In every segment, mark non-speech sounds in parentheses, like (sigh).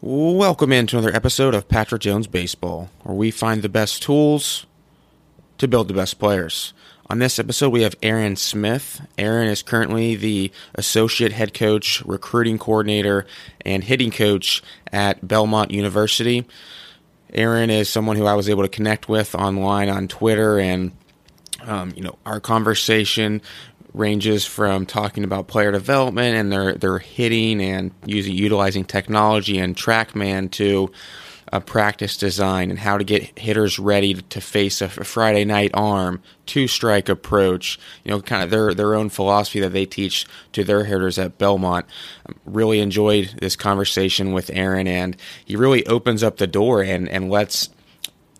Welcome into another episode of Patrick Jones Baseball, where we find the best tools to build the best players. On this episode, we have Aaron Smith. Aaron is currently the associate head coach, recruiting coordinator, and hitting coach at Belmont University. Aaron is someone who I was able to connect with online on Twitter, and um, you know our conversation ranges from talking about player development and their their hitting and using utilizing technology and TrackMan to a practice design and how to get hitters ready to face a Friday night arm, two strike approach, you know, kind of their their own philosophy that they teach to their hitters at Belmont. Um, really enjoyed this conversation with Aaron and he really opens up the door and and lets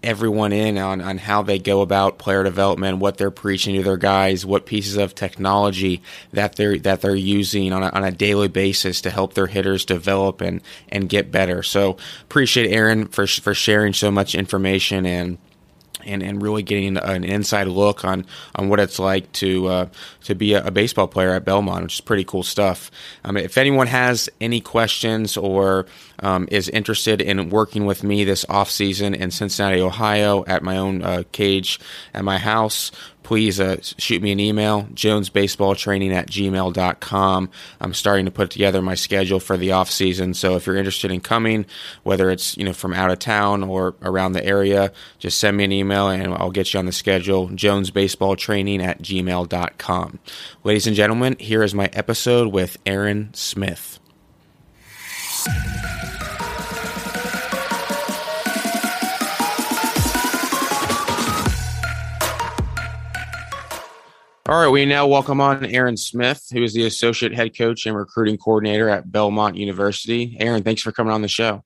everyone in on, on how they go about player development, what they're preaching to their guys, what pieces of technology that they're that they're using on a, on a daily basis to help their hitters develop and and get better. So appreciate Aaron for for sharing so much information and and, and really getting an inside look on, on what it's like to uh, to be a, a, baseball player at Belmont, which is pretty cool stuff. Um, if anyone has any questions or um, is interested in working with me this off season in Cincinnati, Ohio, at my own uh, cage at my house, please uh, shoot me an email, jonesbaseballtraining at gmail.com. I'm starting to put together my schedule for the off season. So if you're interested in coming, whether it's, you know, from out of town or around the area, just send me an email and I'll get you on the schedule, jonesbaseballtraining at gmail.com. Ladies and gentlemen, here is my episode with Aaron Smith. All right, we now welcome on Aaron Smith, who is the associate head coach and recruiting coordinator at Belmont University. Aaron, thanks for coming on the show.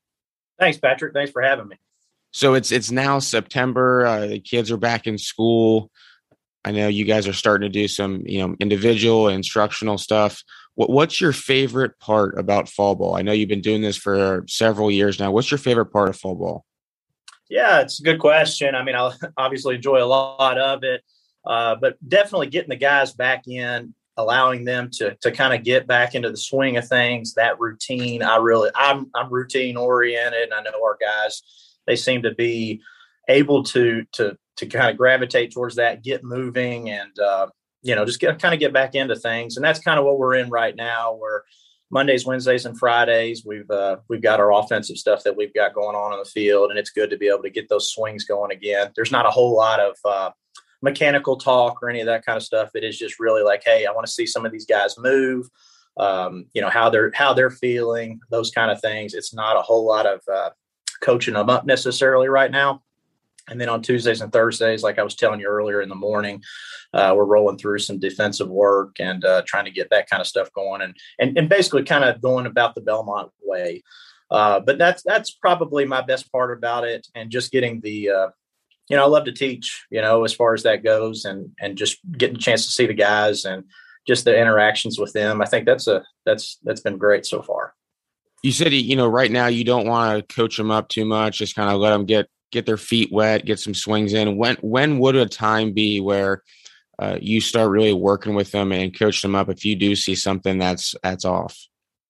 Thanks, Patrick. Thanks for having me. So it's it's now September. Uh, the kids are back in school. I know you guys are starting to do some, you know, individual instructional stuff. What, what's your favorite part about fall ball? I know you've been doing this for several years now. What's your favorite part of fall ball? Yeah, it's a good question. I mean, I (laughs) obviously enjoy a lot of it. Uh, but definitely getting the guys back in, allowing them to to kind of get back into the swing of things. That routine, I really, I'm I'm routine oriented. And I know our guys, they seem to be able to to to kind of gravitate towards that, get moving, and uh, you know just get kind of get back into things. And that's kind of what we're in right now. Where Mondays, Wednesdays, and Fridays, we've uh, we've got our offensive stuff that we've got going on in the field, and it's good to be able to get those swings going again. There's not a whole lot of uh, mechanical talk or any of that kind of stuff. It is just really like, hey, I want to see some of these guys move. Um, you know how they're how they're feeling, those kind of things. It's not a whole lot of uh, coaching them up necessarily right now. And then on Tuesdays and Thursdays, like I was telling you earlier in the morning, uh, we're rolling through some defensive work and uh, trying to get that kind of stuff going, and and, and basically kind of going about the Belmont way. Uh, but that's that's probably my best part about it, and just getting the uh, you know, I love to teach, you know, as far as that goes and and just getting a chance to see the guys and just the interactions with them. I think that's a that's that's been great so far. You said you know right now you don't want to coach them up too much, just kind of let them get get their feet wet, get some swings in. When when would a time be where uh, you start really working with them and coach them up if you do see something that's that's off?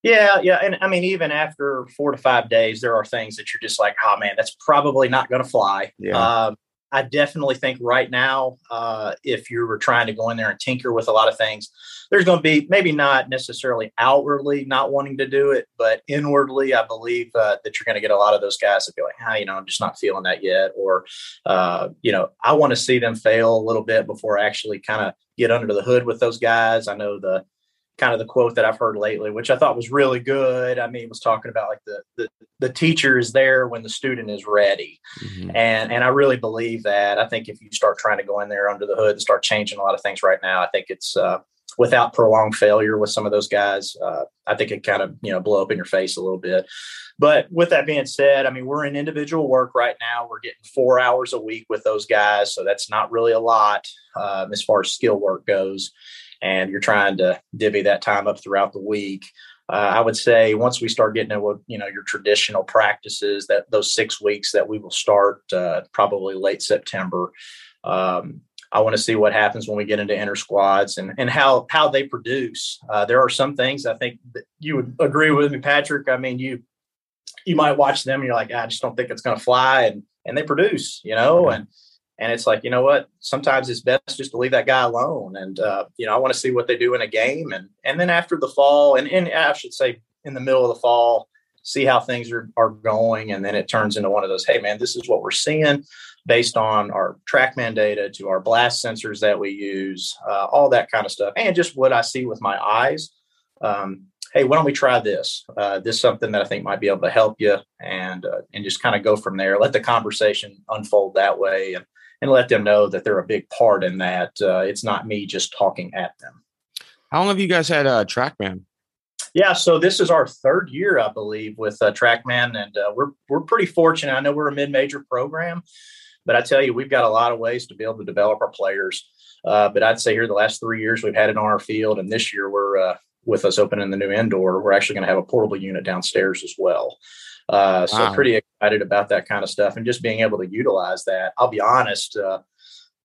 Yeah, yeah, and I mean, even after four to five days, there are things that you're just like, oh man, that's probably not going to fly. Yeah. Um, I definitely think right now, uh, if you were trying to go in there and tinker with a lot of things, there's going to be maybe not necessarily outwardly not wanting to do it, but inwardly, I believe uh, that you're going to get a lot of those guys that be like, "Ah, you know, I'm just not feeling that yet," or, uh, you know, I want to see them fail a little bit before I actually kind of get under the hood with those guys. I know the kind of the quote that I've heard lately, which I thought was really good. I mean, was talking about like the the, the teacher is there when the student is ready, mm-hmm. and and I really believe that. I think if you start trying to go in there under the hood and start changing a lot of things right now, I think it's uh, without prolonged failure with some of those guys. Uh, I think it kind of you know blow up in your face a little bit. But with that being said, I mean, we're in individual work right now. We're getting four hours a week with those guys, so that's not really a lot um, as far as skill work goes and you're trying to divvy that time up throughout the week. Uh, I would say once we start getting into you know your traditional practices, that those six weeks that we will start uh, probably late September. Um, I want to see what happens when we get into inner squads and and how how they produce. Uh, there are some things I think that you would agree with me, Patrick. I mean, you you might watch them and you're like, I just don't think it's going to fly. And, and they produce, you know, and, and it's like, you know what, sometimes it's best just to leave that guy alone. And, uh, you know, I want to see what they do in a game. And, and then after the fall and, and I should say in the middle of the fall, see how things are, are going. And then it turns into one of those, Hey man, this is what we're seeing based on our TrackMan data to our blast sensors that we use, uh, all that kind of stuff, and just what I see with my eyes. Um, hey, why don't we try this? Uh, this is something that I think might be able to help you, and uh, and just kind of go from there. Let the conversation unfold that way, and and let them know that they're a big part in that. Uh, it's not me just talking at them. How long have you guys had uh, TrackMan? Yeah, so this is our third year, I believe, with uh, TrackMan, and uh, we're we're pretty fortunate. I know we're a mid-major program, but I tell you, we've got a lot of ways to be able to develop our players. Uh, but I'd say here the last three years we've had it on our field, and this year we're uh, with us opening the new indoor. We're actually going to have a portable unit downstairs as well. Uh, so wow. pretty excited about that kind of stuff and just being able to utilize that. I'll be honest, uh,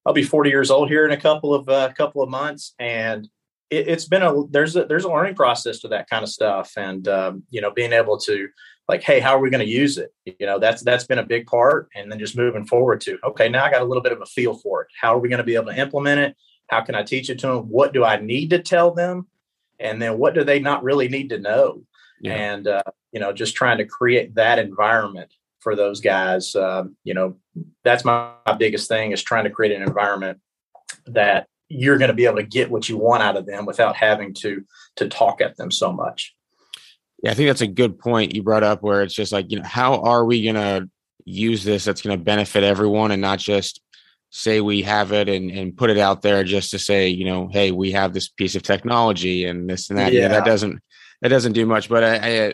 I'll be 40 years old here in a couple of uh, couple of months, and it, has been a there's a there's a learning process to that kind of stuff, and um, you know being able to like, hey, how are we going to use it? You know, that's that's been a big part. And then just moving forward to, okay, now I got a little bit of a feel for it. How are we going to be able to implement it? How can I teach it to them? What do I need to tell them? And then what do they not really need to know? Yeah. And uh, you know, just trying to create that environment for those guys. Um, you know, that's my, my biggest thing is trying to create an environment that you're going to be able to get what you want out of them without having to to talk at them so much. Yeah, I think that's a good point you brought up where it's just like, you know, how are we going to use this that's going to benefit everyone and not just say we have it and, and put it out there just to say, you know, hey, we have this piece of technology and this and that. Yeah, that doesn't that doesn't do much. But I, I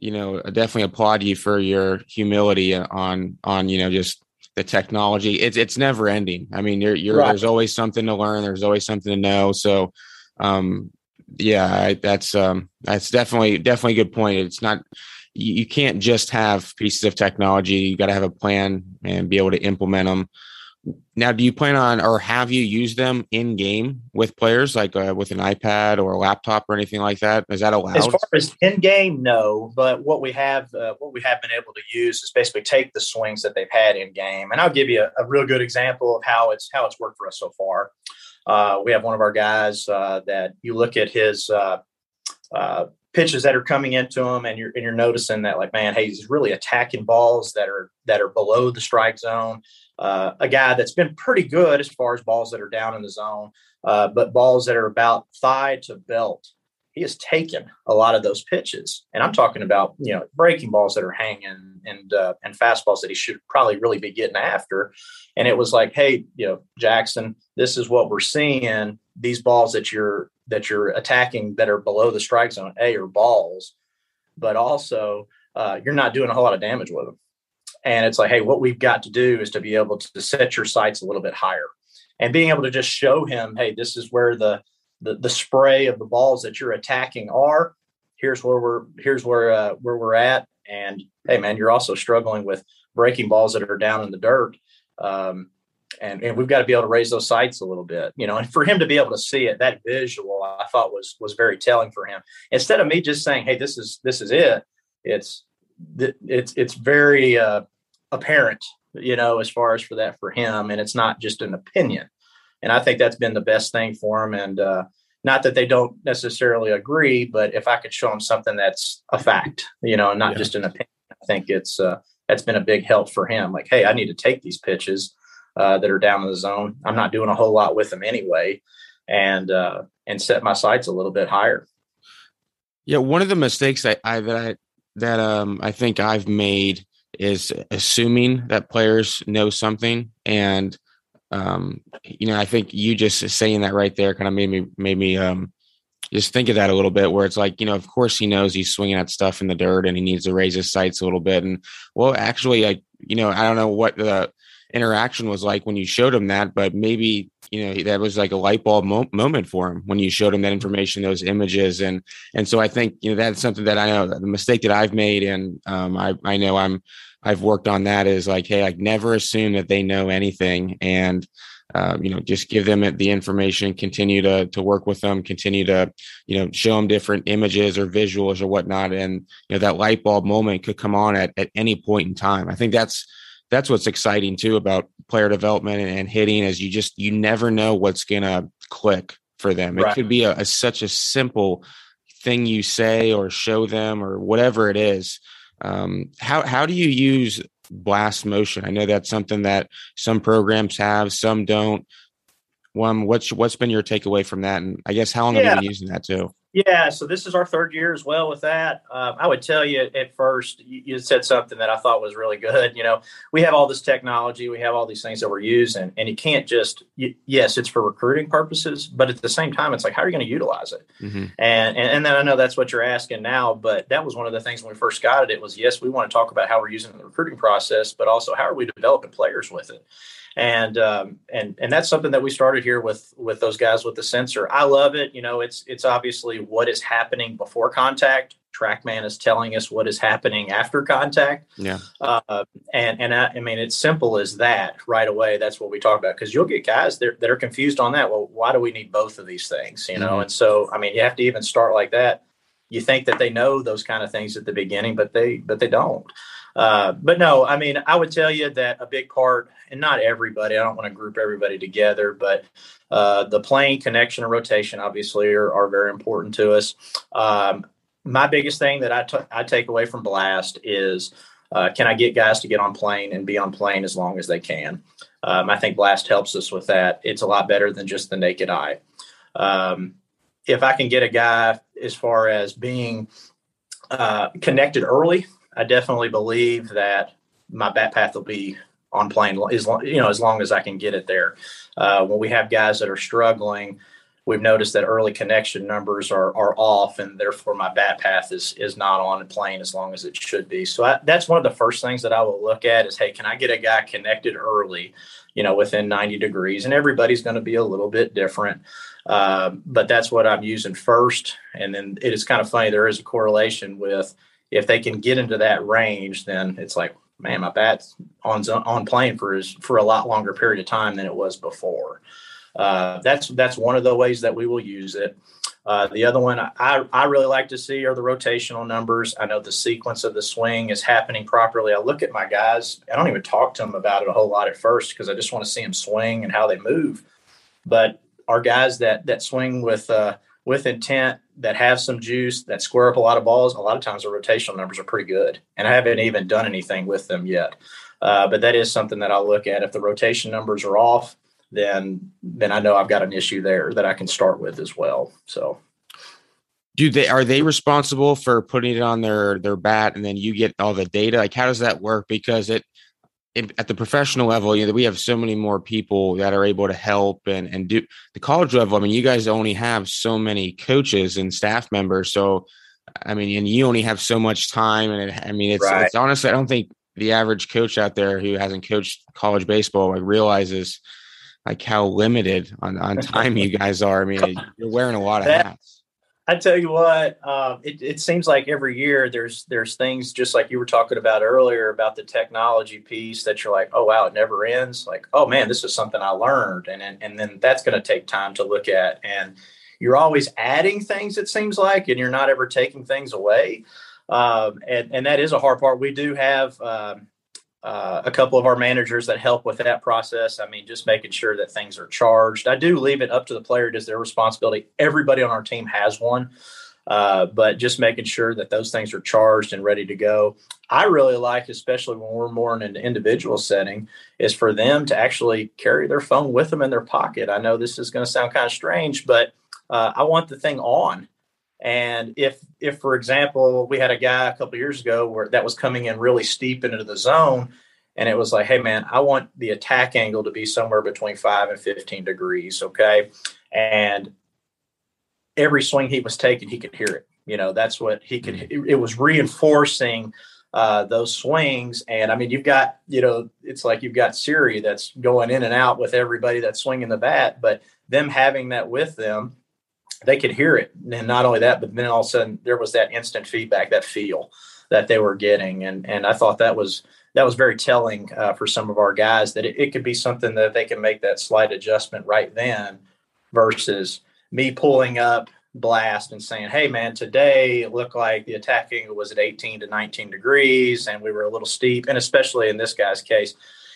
you know, I definitely applaud you for your humility on on, you know, just the technology. It's it's never ending. I mean, you're you're right. there's always something to learn, there's always something to know. So um yeah, I, that's um, that's definitely definitely a good point. It's not you, you can't just have pieces of technology. You got to have a plan and be able to implement them. Now, do you plan on or have you used them in game with players, like uh, with an iPad or a laptop or anything like that? Is that allowed? As far as in game, no. But what we have, uh, what we have been able to use is basically take the swings that they've had in game, and I'll give you a, a real good example of how it's how it's worked for us so far. Uh, we have one of our guys uh, that you look at his uh, uh, pitches that are coming into him, and you're and you're noticing that like, man, hey, he's really attacking balls that are that are below the strike zone. Uh, a guy that's been pretty good as far as balls that are down in the zone, uh, but balls that are about thigh to belt he has taken a lot of those pitches, and I'm talking about you know breaking balls that are hanging and uh, and fastballs that he should probably really be getting after. And it was like, hey, you know, Jackson, this is what we're seeing. These balls that you're that you're attacking that are below the strike zone, a are balls, but also uh, you're not doing a whole lot of damage with them. And it's like, hey, what we've got to do is to be able to set your sights a little bit higher, and being able to just show him, hey, this is where the the, the spray of the balls that you're attacking are. Here's where we're here's where uh, where we're at. And hey, man, you're also struggling with breaking balls that are down in the dirt. Um, and, and we've got to be able to raise those sights a little bit, you know. And for him to be able to see it, that visual, I thought was was very telling for him. Instead of me just saying, "Hey, this is this is it," it's it's it's very uh, apparent, you know, as far as for that for him, and it's not just an opinion and I think that's been the best thing for him. And uh, not that they don't necessarily agree, but if I could show them something that's a fact, you know, not yeah. just an opinion, I think it's uh, that's been a big help for him. Like, hey, I need to take these pitches uh, that are down in the zone. I'm not doing a whole lot with them anyway, and uh, and set my sights a little bit higher. Yeah, one of the mistakes I, I that I that um I think I've made is assuming that players know something and um, you know, I think you just saying that right there kind of made me made me um, just think of that a little bit. Where it's like, you know, of course he knows he's swinging at stuff in the dirt and he needs to raise his sights a little bit. And well, actually, like you know, I don't know what the interaction was like when you showed him that, but maybe you know that was like a light bulb mo- moment for him when you showed him that information, those images, and and so I think you know that's something that I know the mistake that I've made, and um, I I know I'm I've worked on that is like, hey, like never assume that they know anything. And uh, you know, just give them the information, continue to to work with them, continue to, you know, show them different images or visuals or whatnot, and you know that light bulb moment could come on at at any point in time. I think that's that's what's exciting too about player development and, and hitting is you just you never know what's gonna click for them. It right. could be a, a such a simple thing you say or show them or whatever it is. Um, how how do you use blast motion? I know that's something that some programs have, some don't. One, what's what's been your takeaway from that? And I guess how long yeah. have you been using that too? Yeah, so this is our third year as well with that. Um, I would tell you at first, you, you, said something that I thought was really good. You know, we have all this technology, we have all these things that we're using, and you can't just, you, yes, it's for recruiting purposes, but at the same time, it's like, how are you going to utilize it? Mm-hmm. And, and, and then I know that's what you're asking now, but that was one of the things when we first got it. It was yes, we want to talk about how we're using the recruiting process, but also how are we developing players with it? And um, and and that's something that we started here with with those guys with the sensor. I love it. You know, it's it's obviously what is happening before contact. TrackMan is telling us what is happening after contact. Yeah. Uh, and and I, I, mean, it's simple as that right away. That's what we talk about because you'll get guys that, that are confused on that. Well, why do we need both of these things? You know, mm-hmm. and so I mean, you have to even start like that. You think that they know those kind of things at the beginning, but they but they don't. Uh, but no, I mean, I would tell you that a big part, and not everybody, I don't want to group everybody together, but uh, the plane connection and rotation obviously are, are very important to us. Um, my biggest thing that I, t- I take away from Blast is uh, can I get guys to get on plane and be on plane as long as they can? Um, I think Blast helps us with that. It's a lot better than just the naked eye. Um, if I can get a guy as far as being uh, connected early, I definitely believe that my bat path will be on plane as long, you know, as long as I can get it there. Uh, when we have guys that are struggling, we've noticed that early connection numbers are, are off and therefore my bat path is, is not on plane as long as it should be. So I, that's one of the first things that I will look at is, Hey, can I get a guy connected early, you know, within 90 degrees and everybody's going to be a little bit different. Uh, but that's what I'm using first. And then it is kind of funny. There is a correlation with, if they can get into that range, then it's like, man, my bat's on on plane for for a lot longer period of time than it was before. Uh, that's that's one of the ways that we will use it. Uh, the other one I, I really like to see are the rotational numbers. I know the sequence of the swing is happening properly. I look at my guys. I don't even talk to them about it a whole lot at first because I just want to see them swing and how they move. But our guys that that swing with uh, with intent that have some juice that square up a lot of balls, a lot of times the rotational numbers are pretty good. And I haven't even done anything with them yet. Uh, but that is something that I'll look at. If the rotation numbers are off, then then I know I've got an issue there that I can start with as well. So do they are they responsible for putting it on their their bat and then you get all the data? Like how does that work? Because it at the professional level, you know, we have so many more people that are able to help and and do the college level. I mean, you guys only have so many coaches and staff members, so I mean, and you only have so much time. And it, I mean, it's, right. it's honestly, I don't think the average coach out there who hasn't coached college baseball like realizes like how limited on on (laughs) time you guys are. I mean, you're wearing a lot of hats. I tell you what, um, it, it, seems like every year there's there's things just like you were talking about earlier about the technology piece that you're like, oh wow, it never ends. Like, oh man, this is something I learned, and and, and then that's going to take time to look at, and you're always adding things. It seems like, and you're not ever taking things away, um, and and that is a hard part. We do have. Um, uh, a couple of our managers that help with that process. I mean, just making sure that things are charged. I do leave it up to the player; it is their responsibility. Everybody on our team has one, uh, but just making sure that those things are charged and ready to go. I really like, especially when we're more in an individual setting, is for them to actually carry their phone with them in their pocket. I know this is going to sound kind of strange, but uh, I want the thing on. And if, if for example, we had a guy a couple years ago where that was coming in really steep into the zone, and it was like, hey man, I want the attack angle to be somewhere between five and fifteen degrees, okay? And every swing he was taking, he could hear it. You know, that's what he could. It, it was reinforcing uh, those swings. And I mean, you've got, you know, it's like you've got Siri that's going in and out with everybody that's swinging the bat, but them having that with them they could hear it. And not only that, but then all of a sudden there was that instant feedback, that feel. that they were getting, and and I thought that was that was very telling uh, for some of our guys that it, it could be something that they can make that slight adjustment right then, versus me pulling up blast and saying, "Hey, man, today it looked like the attack angle was at 18 to 19 degrees, and we were a little steep." And especially in this guy's case,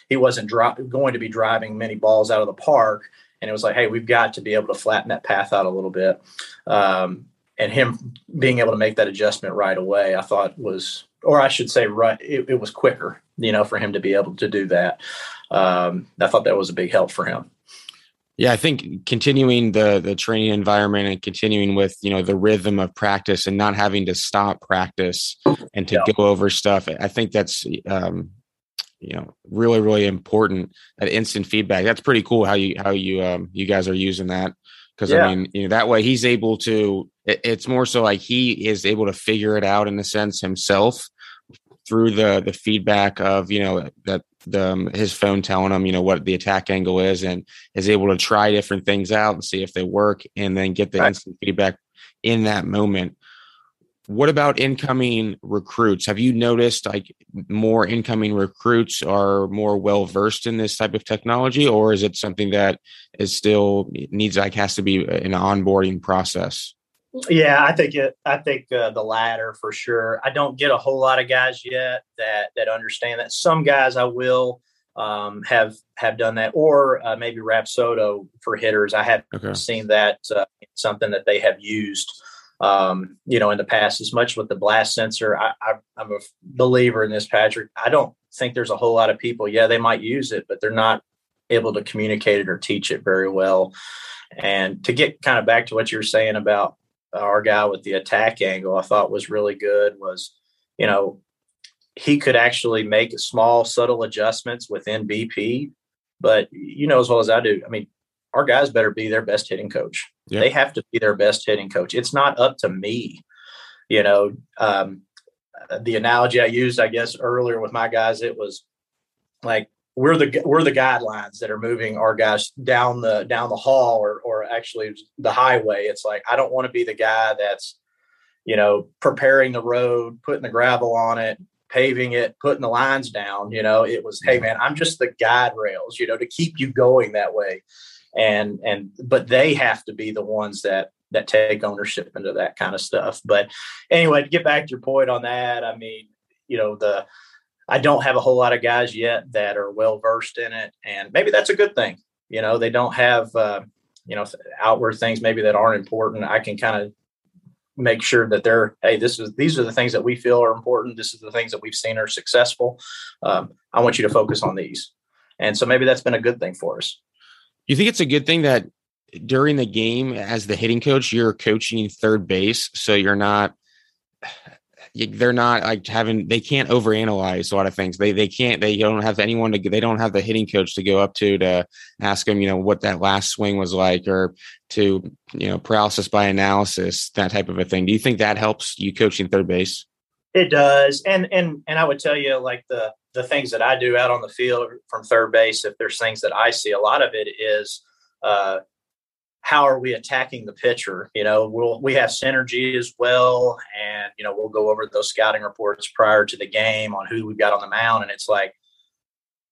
he wasn't going to be driving many balls out of the park, and it was like, "Hey, we've got to be able to flatten that path out a little bit." Um, and him being able to make that adjustment right away, I thought was, or I should say, right, it, it was quicker, you know, for him to be able to do that. Um, I thought that was a big help for him. Yeah, I think continuing the the training environment and continuing with you know the rhythm of practice and not having to stop practice and to yeah. go over stuff. I think that's um, you know really really important. That instant feedback. That's pretty cool. How you how you um, you guys are using that because yeah. I mean you know that way he's able to. It, it's more so like he is able to figure it out in a sense himself through the the feedback of you know that the um, his phone telling him you know what the attack angle is and is able to try different things out and see if they work and then get the right. instant feedback in that moment what about incoming recruits have you noticed like more incoming recruits are more well versed in this type of technology or is it something that is still needs like has to be an onboarding process yeah, I think it. I think uh, the latter for sure. I don't get a whole lot of guys yet that that understand that. Some guys I will um, have have done that, or uh, maybe Rapsodo for hitters. I have okay. seen that uh, something that they have used. Um, you know, in the past, as much with the blast sensor, I, I, I'm a believer in this, Patrick. I don't think there's a whole lot of people. Yeah, they might use it, but they're not able to communicate it or teach it very well. And to get kind of back to what you were saying about our guy with the attack angle, I thought was really good was, you know, he could actually make small, subtle adjustments within BP. But you know as well as I do, I mean, our guys better be their best hitting coach. They have to be their best hitting coach. It's not up to me. You know, um, the analogy I used, I guess, earlier with my guys, it was like we're the we're the guidelines that are moving our guys down the down the hall or or actually the highway. It's like I don't want to be the guy that's you know preparing the road, putting the gravel on it, paving it, putting the lines down. You know, it was hey man, I'm just the guide rails. You know, to keep you going that way. And and but they have to be the ones that that take ownership into that kind of stuff. But anyway, to get back to your point on that, I mean, you know the I don't have a whole lot of guys yet that are well versed in it, and maybe that's a good thing. You know, they don't have uh, you know outward things maybe that aren't important. I can kind of make sure that they're hey this is these are the things that we feel are important this is the things that we've seen are successful um, i want you to focus on these and so maybe that's been a good thing for us you think it's a good thing that during the game as the hitting coach you're coaching third base so you're not (sighs) they're not like having they can't overanalyze a lot of things. They they can't they don't have anyone to they don't have the hitting coach to go up to to ask them you know what that last swing was like or to you know paralysis by analysis that type of a thing. Do you think that helps you coaching third base? It does, and and and I would tell you like the the things that I do out on the field from third base. If there's things that I see, a lot of it is. Uh, how are we attacking the pitcher? You know, we'll we have synergy as well, and you know we'll go over those scouting reports prior to the game on who we've got on the mound, and it's like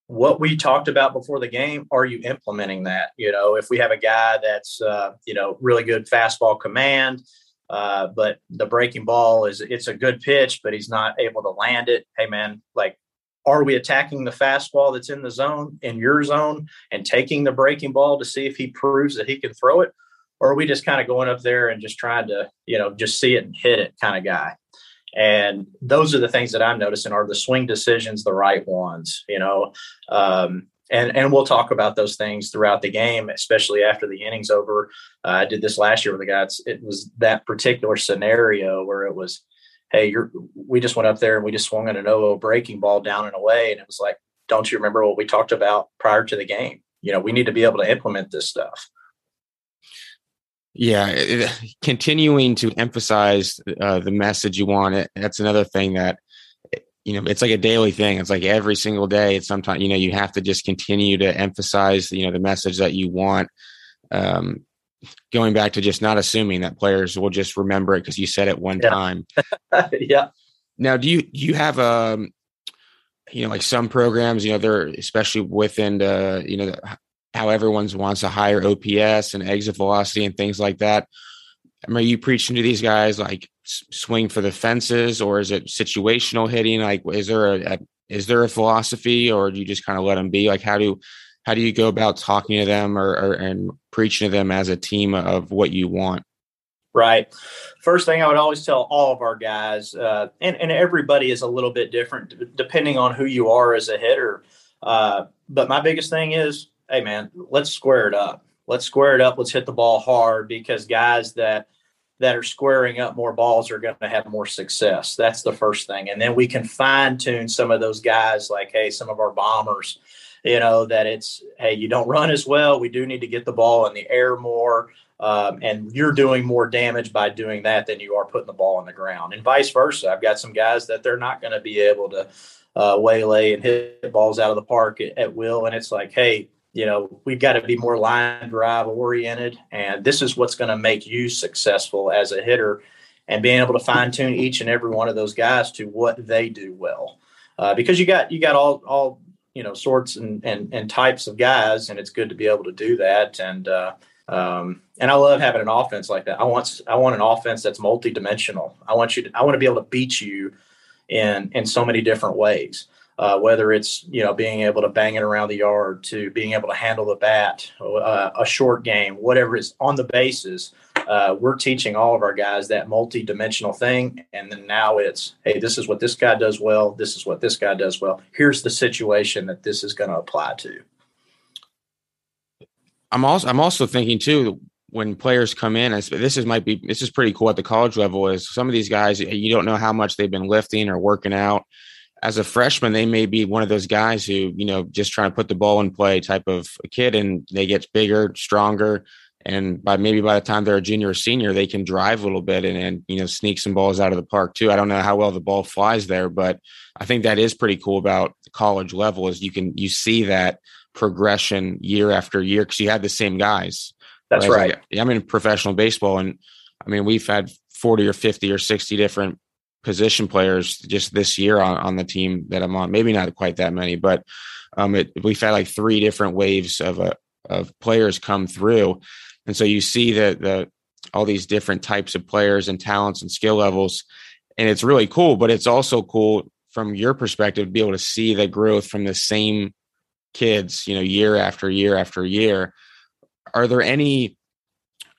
what we talked about before the game. Are you implementing that? You know, if we have a guy that's uh, you know really good fastball command, uh, but the breaking ball is it's a good pitch, but he's not able to land it. Hey man, like are we attacking the fastball that's in the zone, in your zone, and taking the breaking ball to see if he proves that he can throw it? Or are we just kind of going up there and just trying to, you know, just see it and hit it kind of guy? And those are the things that I'm noticing are the swing decisions the right ones, you know? Um, and, and we'll talk about those things throughout the game, especially after the innings over. Uh, I did this last year with the guys. It was that particular scenario where it was, hey, you're we just went up there and we just swung an 0 breaking ball down and away. And it was like, don't you remember what we talked about prior to the game? You know, we need to be able to implement this stuff. Yeah, it, continuing to emphasize uh, the message you want. It, that's another thing that you know it's like a daily thing. It's like every single day. It's sometimes you know you have to just continue to emphasize you know the message that you want. Um, going back to just not assuming that players will just remember it because you said it one yeah. time. (laughs) yeah. Now, do you do you have um, you know, like some programs, you know, they're especially within the, you know, the, how everyone's wants a higher OPS and exit velocity and things like that. I mean, are you preaching to these guys like swing for the fences, or is it situational hitting? Like, is there a, a is there a philosophy, or do you just kind of let them be? Like, how do how do you go about talking to them or, or and preaching to them as a team of what you want? Right. First thing I would always tell all of our guys, uh, and, and everybody is a little bit different depending on who you are as a hitter. Uh, but my biggest thing is, hey, man, let's square it up. Let's square it up. Let's hit the ball hard because guys that that are squaring up more balls are going to have more success. That's the first thing. And then we can fine tune some of those guys, like, hey, some of our bombers, you know, that it's, hey, you don't run as well. We do need to get the ball in the air more. Um, and you're doing more damage by doing that than you are putting the ball on the ground, and vice versa. I've got some guys that they're not going to be able to uh, waylay and hit balls out of the park at, at will, and it's like, hey, you know, we've got to be more line drive oriented, and this is what's going to make you successful as a hitter, and being able to fine tune each and every one of those guys to what they do well, uh, because you got you got all all you know sorts and, and and types of guys, and it's good to be able to do that, and uh, um, and I love having an offense like that. I want I want an offense that's multidimensional. I want you to I want to be able to beat you in in so many different ways. Uh, whether it's you know being able to bang it around the yard to being able to handle the bat, uh, a short game, whatever is on the bases, uh, we're teaching all of our guys that multi-dimensional thing. And then now it's, hey, this is what this guy does well. This is what this guy does well. Here's the situation that this is going to apply to. I'm also I'm also thinking too when players come in. This is might be this is pretty cool at the college level. Is some of these guys you don't know how much they've been lifting or working out. As a freshman, they may be one of those guys who you know just trying to put the ball in play type of kid, and they get bigger, stronger, and by maybe by the time they're a junior or senior, they can drive a little bit and, and you know sneak some balls out of the park too. I don't know how well the ball flies there, but I think that is pretty cool about the college level is you can you see that progression year after year because you had the same guys. That's right. Like, I'm in professional baseball, and I mean we've had 40 or 50 or 60 different position players just this year on, on the team that I'm on. Maybe not quite that many, but um, it, we've had like three different waves of uh, of players come through, and so you see that the all these different types of players and talents and skill levels, and it's really cool. But it's also cool from your perspective to be able to see the growth from the same kids, you know, year after year after year. Are there any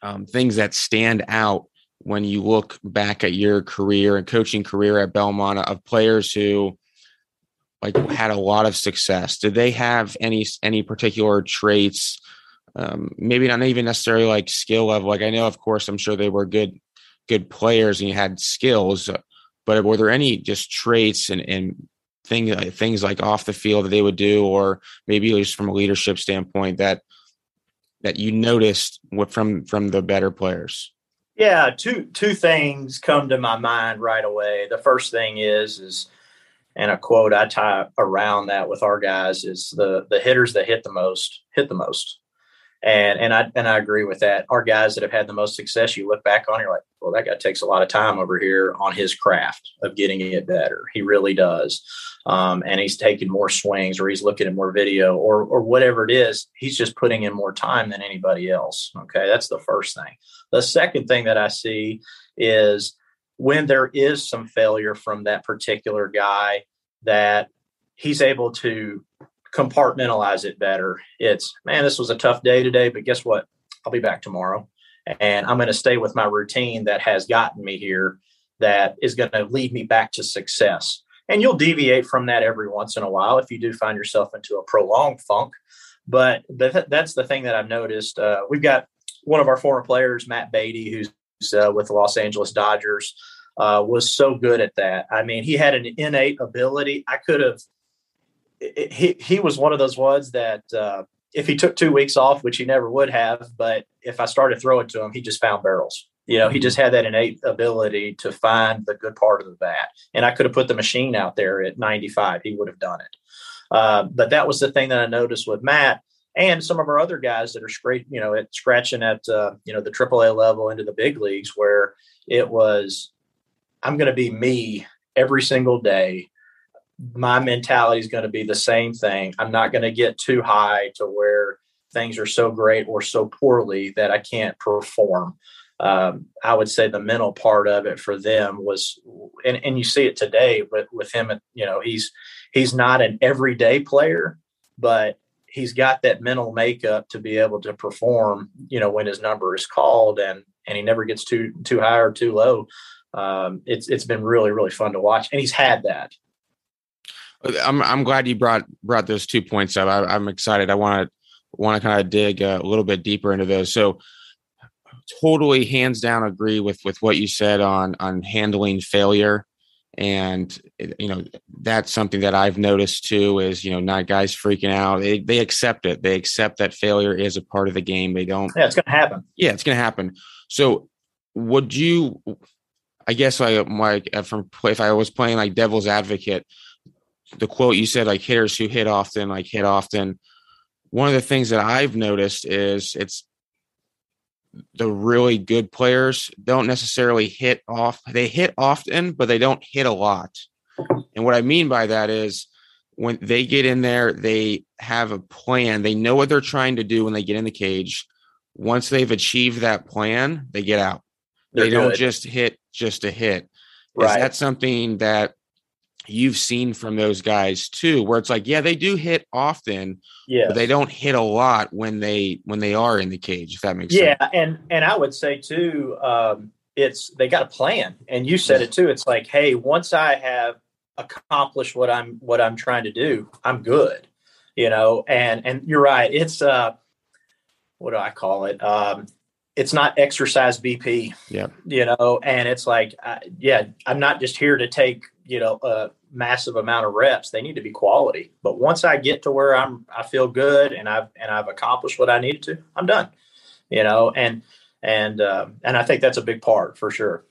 um, things that stand out when you look back at your career and coaching career at Belmont of players who like had a lot of success? Did they have any any particular traits? Um, maybe not even necessarily like skill level. Like I know, of course, I'm sure they were good good players and you had skills, but were there any just traits and, and things uh, things like off the field that they would do, or maybe just from a leadership standpoint that that you noticed from from the better players? Yeah, two two things come to my mind right away. The first thing is is and a quote I tie around that with our guys is the the hitters that hit the most hit the most. And and I and I agree with that. Our guys that have had the most success, you look back on, you're like, well, that guy takes a lot of time over here on his craft of getting it better. He really does. Um, and he's taking more swings or he's looking at more video or or whatever it is. He's just putting in more time than anybody else. Okay, that's the first thing. The second thing that I see is when there is some failure from that particular guy that he's able to compartmentalize it better. It's, man, this was a tough day today, but guess what? I'll be back tomorrow. And I'm going to stay with my routine that has gotten me here, that is going to lead me back to success. And you'll deviate from that every once in a while if you do find yourself into a prolonged funk. But that's the thing that I've noticed. Uh, we've got one of our former players, Matt Beaty, who's uh, with the Los Angeles Dodgers, uh, was so good at that. I mean, he had an innate ability. I could have it, he he was one of those ones that uh, if he took two weeks off, which he never would have, but if I started throwing to him, he just found barrels. You know, he just had that innate ability to find the good part of the bat. And I could have put the machine out there at 95, he would have done it. Uh, but that was the thing that I noticed with Matt and some of our other guys that are straight, you know, at scratching at uh, you know the AAA level into the big leagues, where it was, I'm going to be me every single day, my mentality is going to be the same thing. I'm not going to get too high to where things are so great or so poorly that I can't perform. Um, I would say the mental part of it for them was, and, and you see it today with, with him. You know, he's he's not an everyday player, but he's got that mental makeup to be able to perform. You know, when his number is called, and and he never gets too too high or too low. Um, it's it's been really really fun to watch, and he's had that. I'm I'm glad you brought brought those two points up. I, am excited. I want to want to kind of dig uh, a little bit deeper into those. So, totally hands down agree with with what you said on on handling failure, and you know that's something that I've noticed too. Is you know not guys freaking out. They they accept it. They accept that failure is a part of the game. They don't. Yeah, it's going to happen. Yeah, it's going to happen. So, would you? I guess like like from if I was playing like devil's advocate the quote you said like hitters who hit often like hit often. One of the things that i've noticed is it's the really good players don't necessarily hit off they hit often but they don't hit a lot. And what i mean by that is when they get in there they have a plan. They know what they're trying to do when they get in the cage. Once they've achieved that plan they get out. They're they do not just hit just a hit. Right. is that something that you've seen from those guys too where it's like yeah they do hit often yeah but they don't hit a lot when they when they are in the cage if that makes yeah, sense yeah and and i would say too um it's they got a plan and you said it too it's like hey once i have accomplished what i'm what i'm trying to do i'm good you know and and you're right it's uh what do i call it um it's not exercise BP. Yeah. You know, and it's like, uh, yeah, I'm not just here to take, you know, a massive amount of reps. They need to be quality. But once I get to where I'm, I feel good and I've, and I've accomplished what I needed to, I'm done, you know, and, and, um, and I think that's a big part for sure.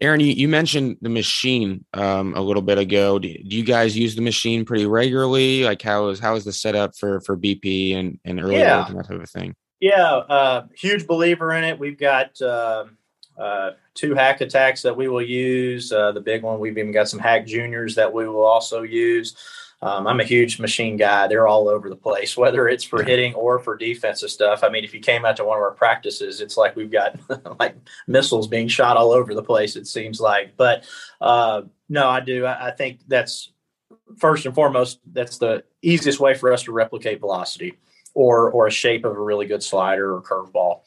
Aaron, you, you mentioned the machine um, a little bit ago. Do, do, you guys use the machine pretty regularly? Like how is how is the setup for for BP and and early yeah. and that type of thing? Yeah, uh, huge believer in it. We've got uh, uh, two hack attacks that we will use. Uh, the big one, we've even got some hack juniors that we will also use. Um, I'm a huge machine guy. They're all over the place, (laughs) whether it's for hitting or for defensive stuff. I mean, if you came out to one of our practices, it's like we've got (laughs) like missiles being shot all over the place. It seems like, but uh, no, I do. I, I think that's first and foremost. That's the easiest way for us to replicate velocity or or a shape of a really good slider or curveball.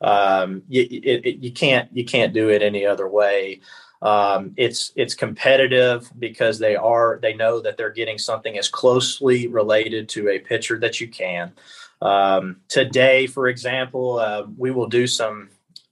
Um, you, it, it, you can't you can't do it any other way. Um, it's it's competitive because they are they know that they're getting something as closely related to a pitcher that you can. Um, today, for example, uh, we will do some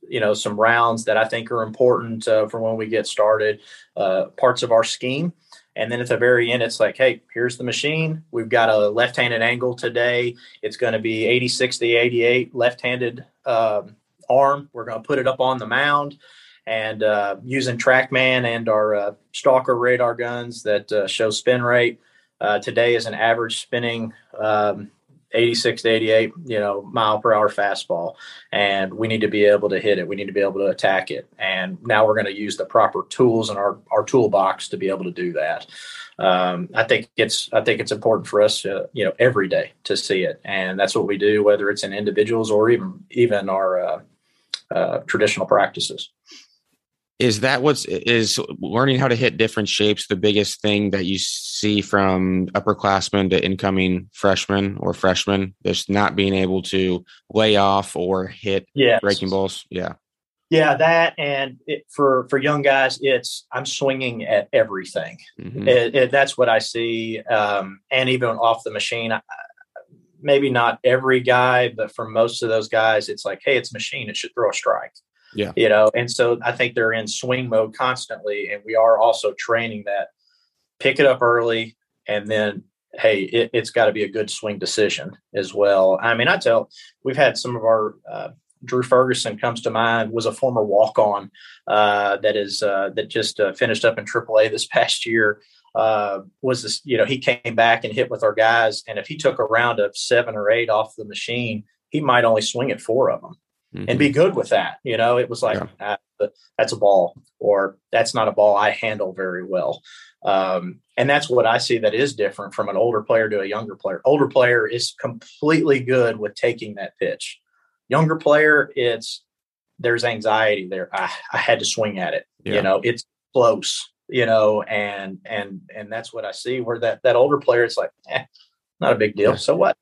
you know some rounds that I think are important uh, for when we get started. Uh, parts of our scheme and then at the very end, it's like, hey, here's the machine. We've got a left handed angle today. It's going to be 80 60, 88 left handed um, arm. We're going to put it up on the mound and uh, using TrackMan and our uh, Stalker radar guns that uh, show spin rate. Uh, today is an average spinning um, 86 to 88, you know, mile per hour fastball. And we need to be able to hit it. We need to be able to attack it. And now we're going to use the proper tools in our, our toolbox to be able to do that. Um, I think it's I think it's important for us to you know every day to see it, and that's what we do, whether it's in individuals or even even our uh, uh, traditional practices is that what's is learning how to hit different shapes the biggest thing that you see from upperclassmen to incoming freshmen or freshmen? Just not being able to lay off or hit yes. breaking balls? Yeah. Yeah that and it, for for young guys it's i'm swinging at everything. Mm-hmm. it, it, that's what i see um, and even off the machine I, maybe not every guy but for most of those guys it's like hey it's machine it should throw a strike yeah. You know, and so I think they're in swing mode constantly. And we are also training that pick it up early and then hey, it, has got to be a good swing decision as well. I mean, I tell we've had some of our uh, Drew Ferguson comes to mind was a former walk on uh, that is uh, that just uh, finished up in AAA this (laughs) past year. Uh, was this you know he came back and hit with our guys, and if he took a round of seven or eight off the machine, he might only swing at four of them mm-hmm. and be good with that. You know, it was like, yeah. uh, that's a ball, or that's not a ball I handle very well. Um, and that's what I see that is different from an older player to a younger player. Older player is completely good with taking that pitch. Younger player, it's there's anxiety there. I, I had to swing at it. Yeah. You know, it's close. You know, and and and that's what I see. Where that that older player, it's like, eh, not a big deal. Yeah. So what?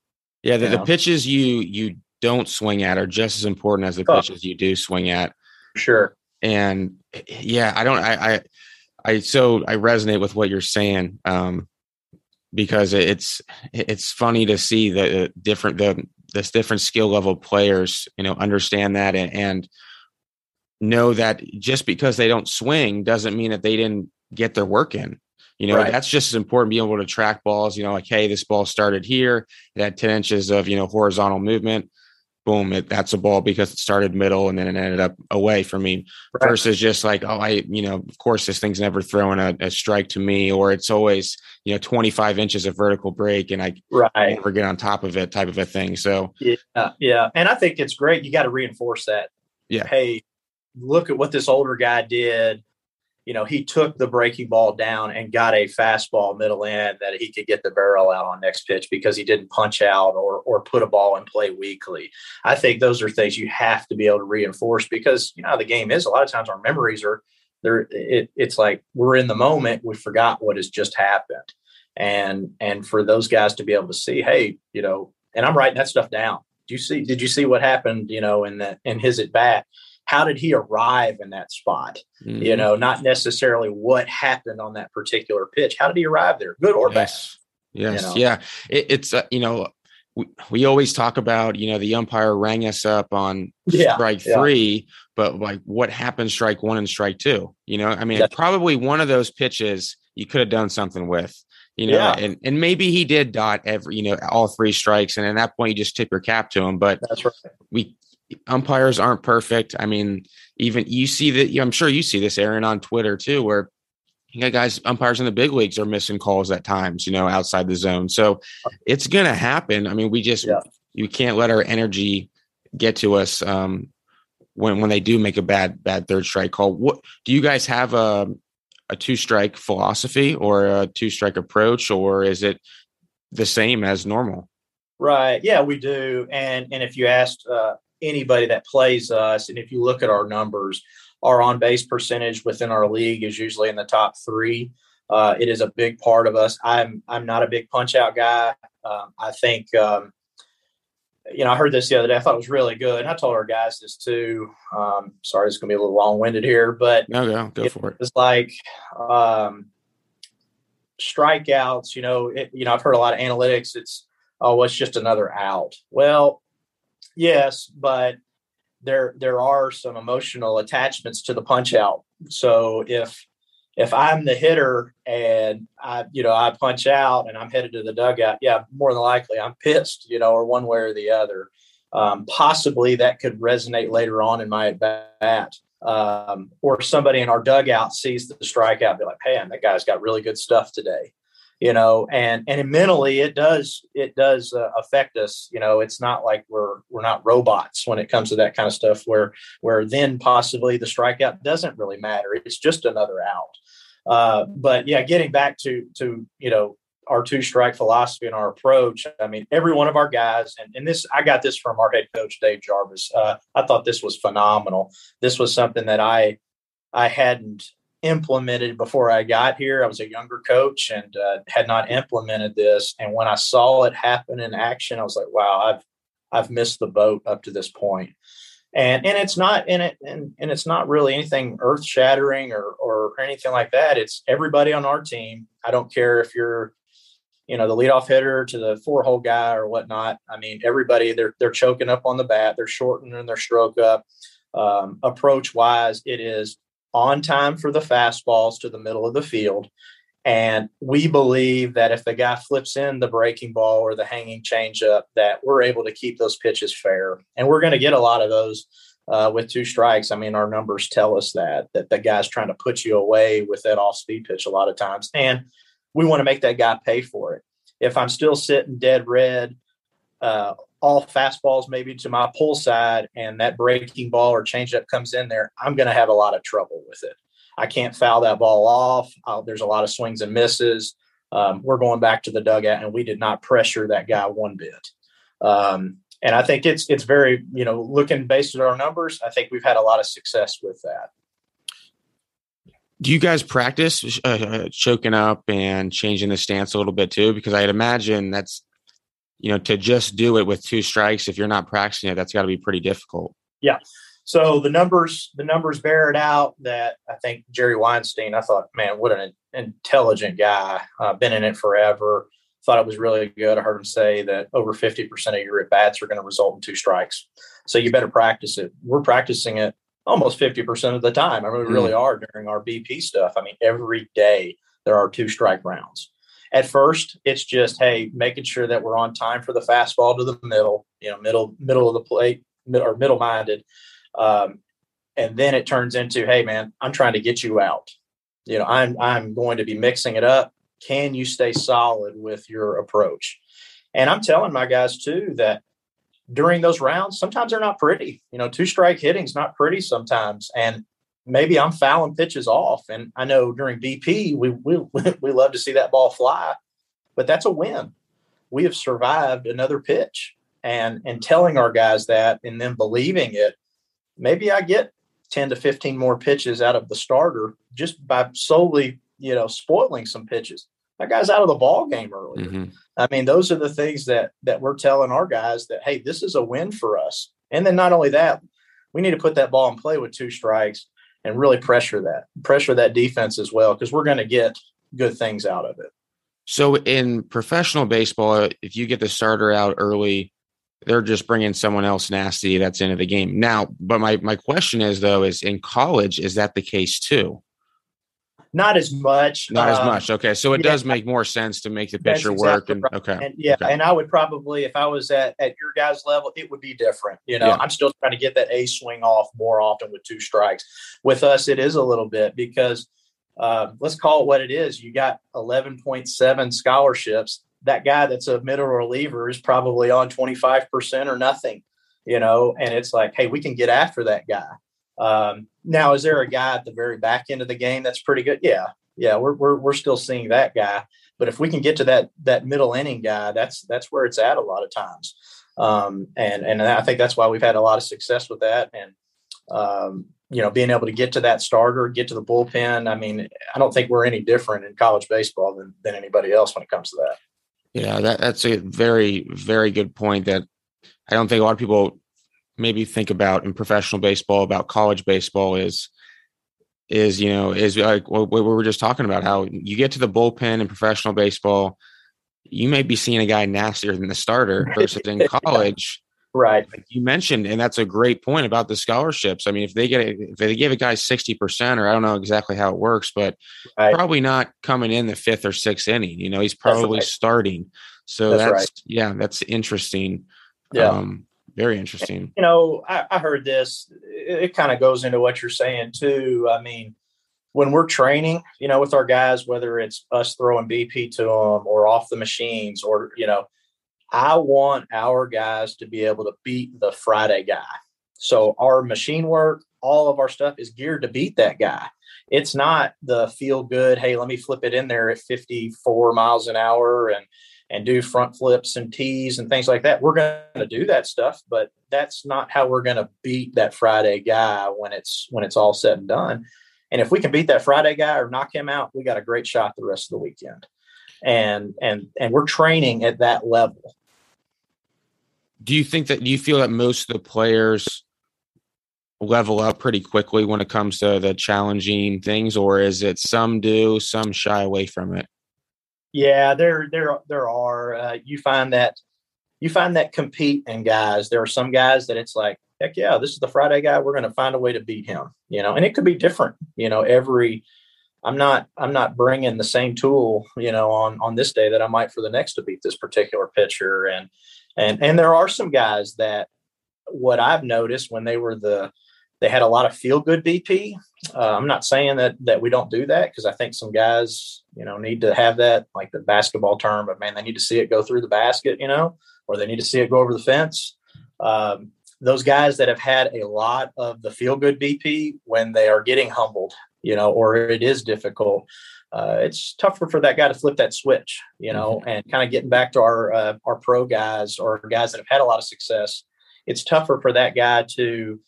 Yeah, the, the pitches you you don't swing at are just as important as the oh. pitches you do swing at. Sure. And yeah, I don't. I I, I so I resonate with what you're saying. Um, because it's it's funny to see the different the this different skill level players you know understand that and, and know that just because they don't swing doesn't mean that they didn't get their work in you know, right. that's just as important being able to track balls, you know, like, hey, this ball started here, it had 10 inches of, you know, horizontal movement. Boom, it, that's a ball because it started middle and then it ended up away from me right. versus just like, oh, I, you know, of course, this thing's never throwing a, a, strike to me, or it's always, you know, 25 inches of vertical break and I right. never get on top of it type of a thing. So, yeah. Yeah. And I think it's great. You got to reinforce that. Yeah. Hey, look at what this older guy did you know, he took the breaking ball down and got a fastball middle end that he could get the barrel out on next pitch because he didn't punch out or or put a ball in play weakly. I think those are things you have to be able to reinforce because you know the game is a lot of times our memories are there. It, it's like we're in the moment, we forgot what has just happened, and and for those guys to be able to see, hey, you know, and I'm writing that stuff down. Do you see? Did you see what happened? You know, in that in his at bat how did he arrive in that spot? Mm-hmm. You know, not necessarily what happened on that particular pitch. How did he arrive there, good or yes. bad? Yes, you know? yeah. It, it's uh, you know, we, we always talk about you know the umpire rang us up on yeah, strike yeah. three, but like what happened strike one and strike two? You know, I mean, That's probably one of those pitches you could have done something with you know, yeah. and, and maybe he did dot every, you know, all three strikes. And at that point, you just tip your cap to him. But that's right. We umpires aren't perfect. I mean, even you see that. I'm sure you see this, Aaron, on Twitter too, where you got guys, umpires in the big leagues are missing calls at times, you know, outside the zone. So it's going to happen. I mean, we just yeah. you can't let our energy get to us um, when when they do make a bad bad third strike call. What do you guys have a a two strike philosophy or a two strike approach, or is it the same as normal? Right. Yeah, we do. And and if you asked uh, anybody that plays us. And if you look at our numbers, our on base percentage within our league is usually in the top three. Uh, it is a big part of us. I'm I'm not a big punch out guy. Um, I think um, you know I heard this the other day. I thought it was really good, and I told our guys this too. Um, sorry, it's going to be a little long winded here, but no, go go for it. It's like um, strikeouts. You know, it, you know I've heard a lot of analytics. It's oh, it's just another out. Well, Yes, but there there are some emotional attachments to the punch out. So if if I'm the hitter and I, you know, I punch out and I'm headed to the dugout, yeah, more than likely I'm pissed, you know, or one way or the other. Um, possibly that could resonate later on in my at bat. Um, or somebody in our dugout sees the strikeout, be like, "Hey, man, that guy's got really good stuff today." You know and and mentally it does it does uh, affect us you know it's not like we're we're not robots when it comes to that kind of stuff where where then possibly the strikeout doesn't really matter it's just another out. Uh, but yeah getting back to to you know our two strike philosophy and our approach i mean every one of our guys and, and this i got this from our head coach dave jarvis uh, i thought this was phenomenal. This was something that i i hadn't implemented before I got here. I was a younger coach and uh, had not implemented this. And when I saw it happen in action, I was like, wow, I've I've missed the boat up to this point. And and it's not in it and, and it's not really anything earth shattering or or anything like that. It's everybody on our team. I don't care if you're you know the leadoff hitter to the four hole guy or whatnot. I mean, everybody they're they're choking up on the bat, they're shortening their stroke up. Um, approach wise, it is on time for the fastballs to the middle of the field. And we believe that if the guy flips in the breaking ball or the hanging changeup, that we're able to keep those pitches fair. And we're going to get a lot of those uh, with two strikes. I mean, our numbers tell us that that the guy's trying to put you away with that off speed pitch a lot of times, and we want to make that guy pay for it. If I'm still sitting dead red uh, all fastballs maybe to my pull side and that breaking ball or changeup comes in there, I'm going to have a lot of trouble with it. I can't foul that ball off. I'll, there's a lot of swings and misses. Um, we're going back to the dugout, and we did not pressure that guy one bit. Um, and I think it's it's very you know looking based on our numbers, I think we've had a lot of success with that. Do you guys practice uh, uh choking up and changing the stance a little bit too? Because I'd imagine that's you know to just do it with two strikes if you're not practicing it, that's got to be pretty difficult. Yeah, so the numbers, the numbers bear it out that I think Jerry Weinstein, I thought, man, what an intelligent guy. Uh, been in it forever. Thought it was really good. I heard him say that over 50% of your at bats are going to result in two strikes. So you better practice it. We're practicing it almost 50% of the time. I mean, we mm. really are during our BP stuff. I mean, every day there are two strike rounds. At first, it's just, hey, making sure that we're on time for the fastball to the middle, you know, middle, middle of the plate or middle minded um, and then it turns into, hey man, I'm trying to get you out. You know, I'm I'm going to be mixing it up. Can you stay solid with your approach? And I'm telling my guys too that during those rounds, sometimes they're not pretty. You know, two strike hitting's not pretty sometimes. And maybe I'm fouling pitches off. And I know during BP, we we (laughs) we love to see that ball fly, but that's a win. We have survived another pitch. And and telling our guys that and then believing it maybe I get 10 to 15 more pitches out of the starter just by solely, you know, spoiling some pitches. That guy's out of the ball game earlier. Mm-hmm. I mean, those are the things that that we're telling our guys that hey, this is a win for us. And then not only that, we need to put that ball in play with two strikes and really pressure that, pressure that defense as well, because we're going to get good things out of it. So in professional baseball, if you get the starter out early, they're just bringing someone else nasty that's into the game now. But my my question is though, is in college is that the case too? Not as much. Not as um, much. Okay, so it yeah, does make more sense to make the pitcher work. And right. okay, and, yeah, okay. and I would probably, if I was at at your guys' level, it would be different. You know, yeah. I'm still trying to get that A swing off more often with two strikes. With us, it is a little bit because uh, let's call it what it is. You got 11.7 scholarships that guy that's a middle reliever is probably on 25% or nothing, you know, and it's like, hey, we can get after that guy. Um, now, is there a guy at the very back end of the game that's pretty good? Yeah. Yeah. We're, we're, we're still seeing that guy, but if we can get to that, that middle inning guy, that's, that's where it's at a lot of times. Um, and, and I think that's why we've had a lot of success with that. And, um, you know, being able to get to that starter, get to the bullpen. I mean, I don't think we're any different in college baseball than, than anybody else when it comes to that. Yeah, that, that's a very, very good point that I don't think a lot of people maybe think about in professional baseball about college baseball is is you know is like what we were just talking about how you get to the bullpen in professional baseball you may be seeing a guy nastier than the starter (laughs) versus in college Right. Like you mentioned, and that's a great point about the scholarships. I mean, if they get a, if they give a guy sixty percent, or I don't know exactly how it works, but right. probably not coming in the fifth or sixth inning. You know, he's probably right. starting. So that's, that's right. yeah, that's interesting. Yeah. Um, very interesting. You know, I, I heard this. It, it kind of goes into what you're saying too. I mean, when we're training, you know, with our guys, whether it's us throwing BP to them or off the machines, or you know I want our guys to be able to beat the Friday guy. So our machine work, all of our stuff is geared to beat that guy. It's not the feel good, hey, let me flip it in there at 54 miles an hour and and do front flips and tees and things like that. We're going to do that stuff, but that's not how we're going to beat that Friday guy when it's when it's all said and done. And if we can beat that Friday guy or knock him out, we got a great shot the rest of the weekend. And and and we're training at that level do you think that do you feel that most of the players level up pretty quickly when it comes to the challenging things or is it some do some shy away from it yeah there there there are uh, you find that you find that compete in guys. There are some guys that it's like heck yeah this is the friday guy. We're going to find a way to beat him you know? And it could be different you know? Every i'm not i'm not bringing the same tool you know on on this day that i might for the next to beat this particular pitcher. And and and there are some guys that what I've noticed when they were the they had a lot of feel good BP. Uh, I'm not saying that that we don't do that because I think some guys, you know, need to have that like the basketball term, but man, they need to see it go through the basket, you know, or they need to see it go over the fence. Um, those guys that have had a lot of the feel good BP when they are getting humbled, you know, or it is difficult, uh, it's tougher for that guy to flip that switch, you know, mm-hmm. and kind of getting back to our uh, our pro guys or guys that have had a lot of success. It's tougher for that guy to,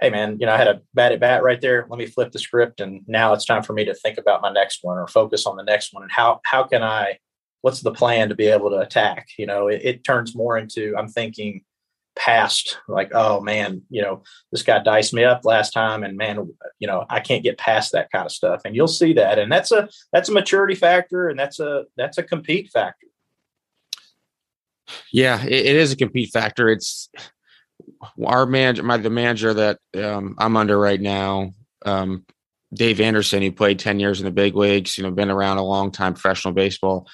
hey man, you know, I had a bad at bat right there. Let me flip the script, and now it's time for me to think about my next one or focus on the next one. And how how can I, what's the plan to be able to attack? You know, it, it turns more into I'm thinking past like oh man you know this guy diced me up last time and man you know i can't get past that kind of stuff. And you'll see that. And that's a that's a maturity factor and that's a that's a compete factor. Yeah it, it is a compete factor. It's our manager my the manager that um, i'm under right now um, dave anderson he played 10 years in the big leagues you know been around a long time professional baseball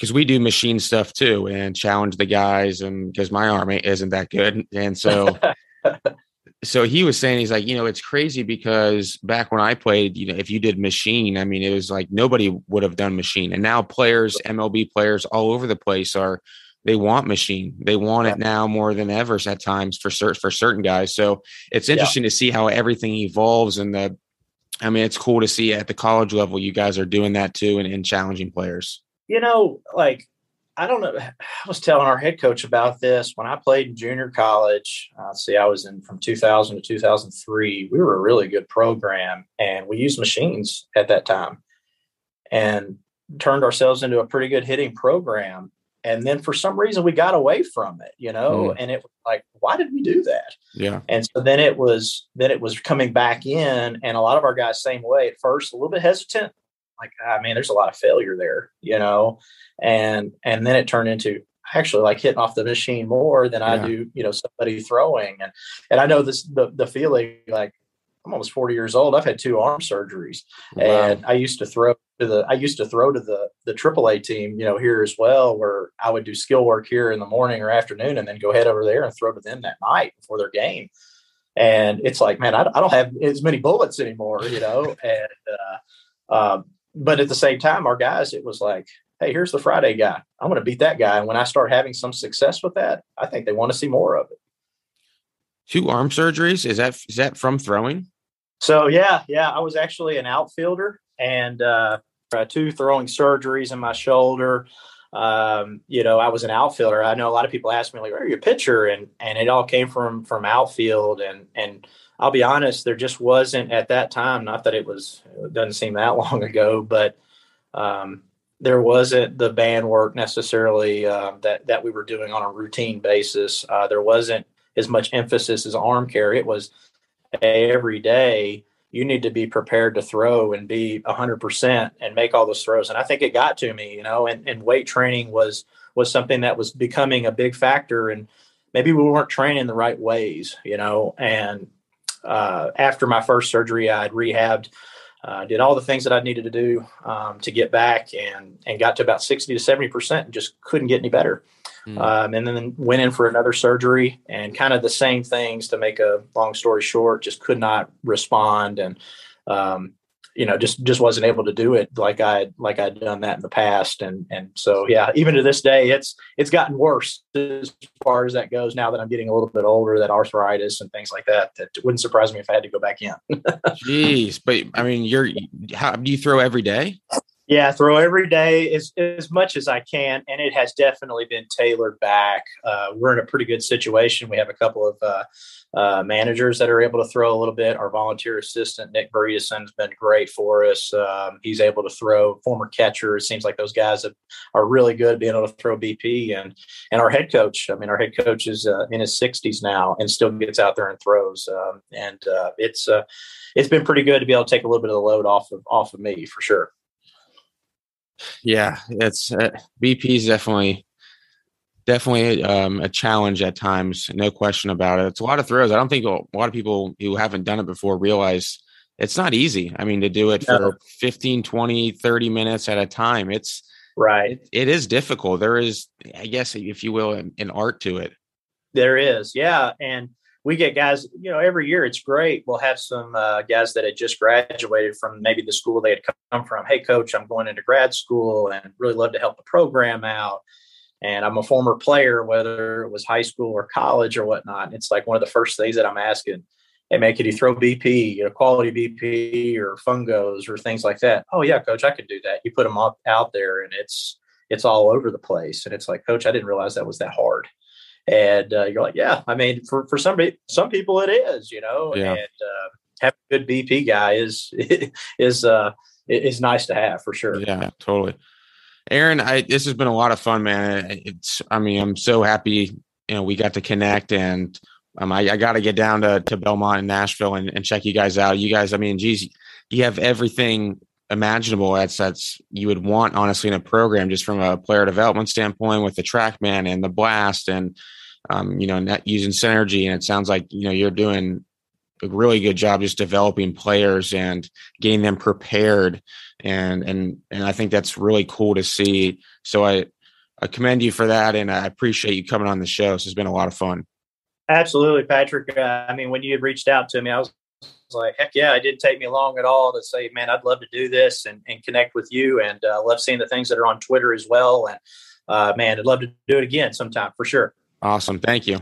because we do machine stuff too and challenge the guys and because my arm isn't that good. And so (laughs) so he was saying he's like you know it's crazy because back when i played you know if you did machine i mean it was like nobody would have done machine. And now players mlb players all over the place are they want machine they want it now more than ever at times for certain for certain guys so it's interesting yeah. to see how everything evolves and the i mean it's cool to see at the college level you guys are doing that too and, and challenging players you know, like I don't know. I was telling our head coach about this when I played in junior college. Uh, see, I was in from 2000 to 2003. We were a really good program, and we used machines at that time, and turned ourselves into a pretty good hitting program. And then for some reason, we got away from it, you know. Mm. And it was like, why did we do that? Yeah. And so then it was then it was coming back in, and a lot of our guys same way at first, a little bit hesitant like I mean there's a lot of failure there you know and and then it turned into actually like hitting off the machine more than yeah. I do you know somebody throwing and and I know this the the feeling like I'm almost 40 years old I've had two arm surgeries wow. and I used to throw to the I used to throw to the the AAA team you know here as well where I would do skill work here in the morning or afternoon and then go head over there and throw to them that night before their game and it's like man I, I don't have as many bullets anymore you know (laughs) and uh, um, but at the same time, our guys, it was like, hey, here's the Friday guy. I'm going to beat that guy. And when I start having some success with that, I think they want to see more of it. Two arm surgeries is that is that from throwing? So yeah, yeah, I was actually an outfielder and uh, two throwing surgeries in my shoulder. Um, you know, I was an outfielder. I know a lot of people ask me like, "Are you a pitcher?" and and it all came from from outfield and and I'll be honest, there just wasn't at that time, not that it was, it doesn't seem that (laughs) long ago, but um, there wasn't the band work necessarily uh, that, that we were doing on a routine basis. Uh, there wasn't as much emphasis as arm care. It was every day you need to be prepared to throw and be 100% and make all those throws. And I think it got to me, you know, and, and weight training was was something that was becoming a big factor. And maybe we weren't training the right ways, you know, and uh, after my first surgery, I had rehabbed, uh, did all the things that I needed to do um, to get back, and and got to about sixty to seventy percent, and just couldn't get any better. Mm. Um, and then went in for another surgery, and kind of the same things. To make a long story short, just could not respond, and um, you know just just wasn't able to do it like I like I'd done that in the past and and so yeah even to this day it's it's gotten worse as far as that goes now that I'm getting a little bit older that arthritis and things like that that wouldn't surprise me if I had to go back in. (laughs) Jeez, but I mean you're how do you throw every day? Yeah, throw every day as as much as I can, and it has definitely been tailored back. Uh, we're in a pretty good situation. We have a couple of uh, uh, managers that are able to throw a little bit. Our volunteer assistant Nick Bredesen has been great for us. Um, he's able to throw. Former catcher. It seems like those guys have, are really good being able to throw BP. And and our head coach. I mean, our head coach is uh, in his 60s now and still gets out there and throws. Um, and uh, it's uh, it's been pretty good to be able to take a little bit of the load off of off of me for sure. Yeah, it's uh, BP is definitely definitely um, a challenge at times, no question about it. It's a lot of throws. I don't think a lot of people who haven't done it before realize it's not easy. I mean, to do it no. for 15, 20, 30 minutes at a time, it's right. It, it is difficult. There is, I guess, if you will, an, an art to it. There is, yeah. And we get guys, you know, every year it's great. We'll have some uh, guys that had just graduated from maybe the school they had come from. Hey, coach, I'm going into grad school and really love to help the program out. And I'm a former player, whether it was high school or college or whatnot. It's like one of the first things that I'm asking. Hey, man, could you throw BP, you know, quality BP or fungos or things like that? Oh, yeah, coach, I could do that. You put them out there and it's it's all over the place. And it's like, coach, I didn't realize that was that hard and uh, you're like, yeah, I mean, for for some some people it is, you know, yeah. and uh, having a good BP guy is (laughs) is uh is nice to have for sure. Yeah, totally. Aaron, I, this has been a lot of fun, man. It's, I mean, I'm so happy, you know, we got to connect and um, I, I got to get down to, to Belmont and Nashville and, and check you guys out. You guys, I mean, geez, you have everything imaginable that's you would want honestly in a program just from a player development standpoint with the trackman and the blast and um, you know net using synergy. And it sounds like you know you're doing a really good job just developing players and getting them prepared. And and and I think that's really cool to see. So I I commend you for that and I appreciate you coming on the show. So it's been a lot of fun. Absolutely, Patrick. Uh, I mean, when you had reached out to me, I was like, heck yeah, it didn't take me long at all to say, man, I'd love to do this and, and connect with you. And uh, love seeing the things that are on Twitter as well. And uh, man, I'd love to do it again sometime for sure. Awesome. Thank you.